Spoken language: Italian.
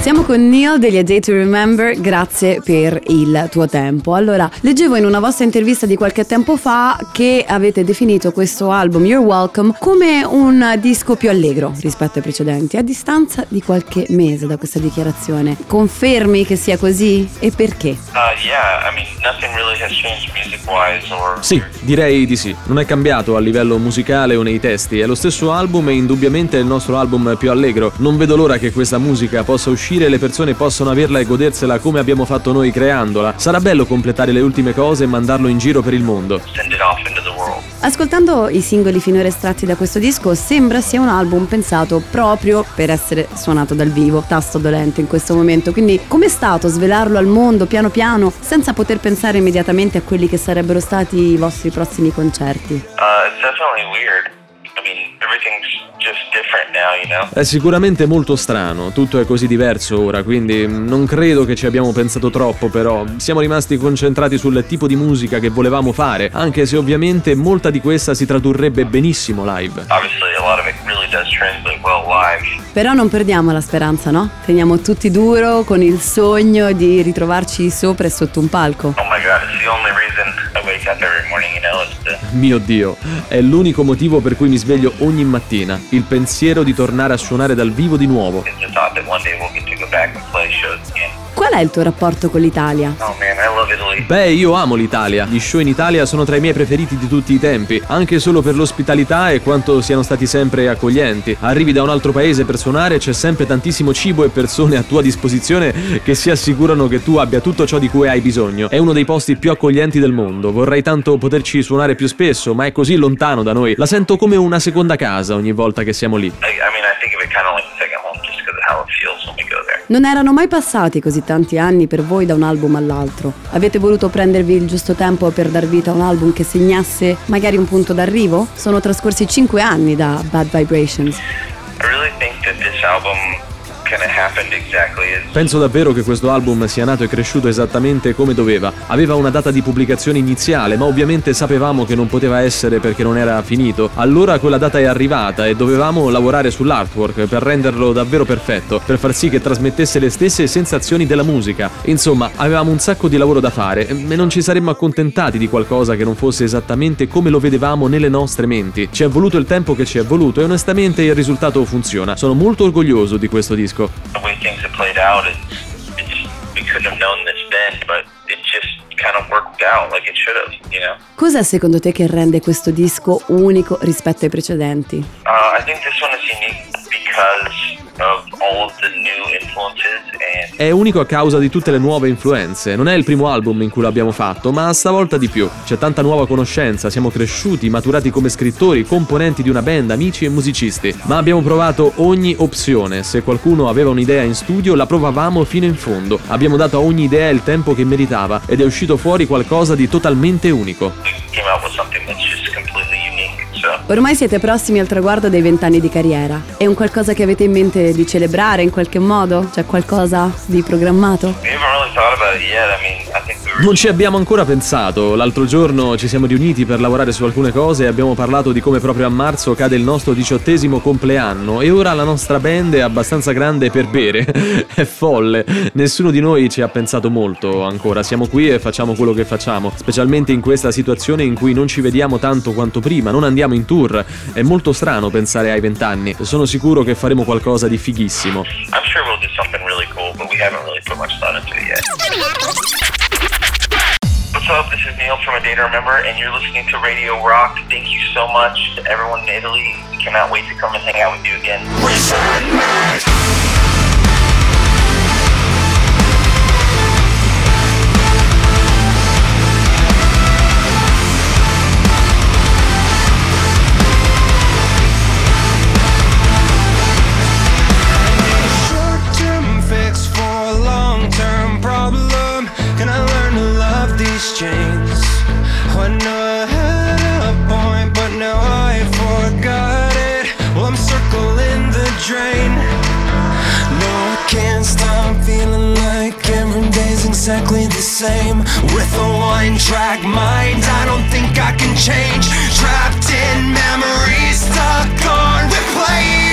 Siamo con Neil degli A Day to Remember, grazie per il tuo tempo. Allora, leggevo in una vostra intervista di qualche tempo fa che avete definito questo album You're Welcome come un disco più allegro rispetto ai precedenti, a distanza di qualche mese da questa dichiarazione. Confermi che sia così e perché? Uh, yeah, I mean, nothing really has changed music-wise or... Sì, direi di sì. Non è cambiato a livello musicale o nei testi, è lo stesso album e indubbiamente è il nostro album più allegro. Non vedo l'ora che questa musica possa uscire uscire le persone possano averla e godersela come abbiamo fatto noi creandola. Sarà bello completare le ultime cose e mandarlo in giro per il mondo. Ascoltando i singoli finora estratti da questo disco, sembra sia un album pensato proprio per essere suonato dal vivo, tasto dolente in questo momento. Quindi, com'è stato svelarlo al mondo piano piano, senza poter pensare immediatamente a quelli che sarebbero stati i vostri prossimi concerti? Uh, it's definitely weird. È sicuramente molto strano, tutto è così diverso ora, quindi non credo che ci abbiamo pensato troppo, però siamo rimasti concentrati sul tipo di musica che volevamo fare, anche se ovviamente molta di questa si tradurrebbe benissimo live. Però non perdiamo la speranza, no? Teniamo tutti duro con il sogno di ritrovarci sopra e sotto un palco. Oh my god, it's the only reason I wake up every morning, you know. Mio Dio, è l'unico motivo per cui mi sveglio ogni mattina il pensiero di tornare a suonare dal vivo di nuovo. Qual è il tuo rapporto con l'Italia? Oh man, I love Italy. Beh, io amo l'Italia. Gli show in Italia sono tra i miei preferiti di tutti i tempi, anche solo per l'ospitalità e quanto siano stati sempre accoglienti. Arrivi da un altro paese per suonare, c'è sempre tantissimo cibo e persone a tua disposizione che si assicurano che tu abbia tutto ciò di cui hai bisogno. È uno dei posti più accoglienti del mondo. Vorrei tanto poterci suonare più spesso, ma è così lontano da noi. La sento come una seconda casa ogni volta che siamo lì. I, I mean, I think of it kind Non erano mai passati così tanti anni per voi da un album all'altro. Avete voluto prendervi il giusto tempo per dar vita a un album che segnasse magari un punto d'arrivo? Sono trascorsi cinque anni da Bad Vibrations. I really think that this album Penso davvero che questo album sia nato e cresciuto esattamente come doveva. Aveva una data di pubblicazione iniziale, ma ovviamente sapevamo che non poteva essere perché non era finito. Allora quella data è arrivata e dovevamo lavorare sull'artwork per renderlo davvero perfetto, per far sì che trasmettesse le stesse sensazioni della musica. Insomma, avevamo un sacco di lavoro da fare e non ci saremmo accontentati di qualcosa che non fosse esattamente come lo vedevamo nelle nostre menti. Ci è voluto il tempo che ci è voluto e onestamente il risultato funziona. Sono molto orgoglioso di questo disco disco. The way things have played out, it, it just, we couldn't have known this then, but it just kind of worked out like it should have, you know. Cos'è secondo te che rende questo disco unico rispetto ai precedenti? Uh, I think this one is unique because è unico a causa di tutte le nuove influenze. Non è il primo album in cui l'abbiamo fatto, ma stavolta di più. C'è tanta nuova conoscenza, siamo cresciuti, maturati come scrittori, componenti di una band, amici e musicisti. Ma abbiamo provato ogni opzione. Se qualcuno aveva un'idea in studio, la provavamo fino in fondo. Abbiamo dato a ogni idea il tempo che meritava ed è uscito fuori qualcosa di totalmente unico. Ormai siete prossimi al traguardo dei vent'anni di carriera. È un qualcosa che avete in mente di celebrare in qualche modo? C'è qualcosa di programmato? Non ci abbiamo ancora pensato. L'altro giorno ci siamo riuniti per lavorare su alcune cose e abbiamo parlato di come proprio a marzo cade il nostro diciottesimo compleanno e ora la nostra band è abbastanza grande per bere. è folle. Nessuno di noi ci ha pensato molto ancora. Siamo qui e facciamo quello che facciamo, specialmente in questa situazione in cui non ci vediamo tanto quanto prima, non andiamo in tour. È molto strano pensare ai vent'anni. Sono sicuro che faremo qualcosa di fighissimo. I'm sure we'll do something really cool, but we haven't really put much thought into it yet. Up? This is Neil from A Day to Remember, and you're listening to Radio Rock. Thank you so much to everyone in Italy. Cannot wait to come and hang out with you again. I know I had a point, but now I forgot it. Well, I'm circling the drain. No, I can't stop feeling like every day's exactly the same. With a one track mind, I don't think I can change. Trapped in memories, stuck on replay.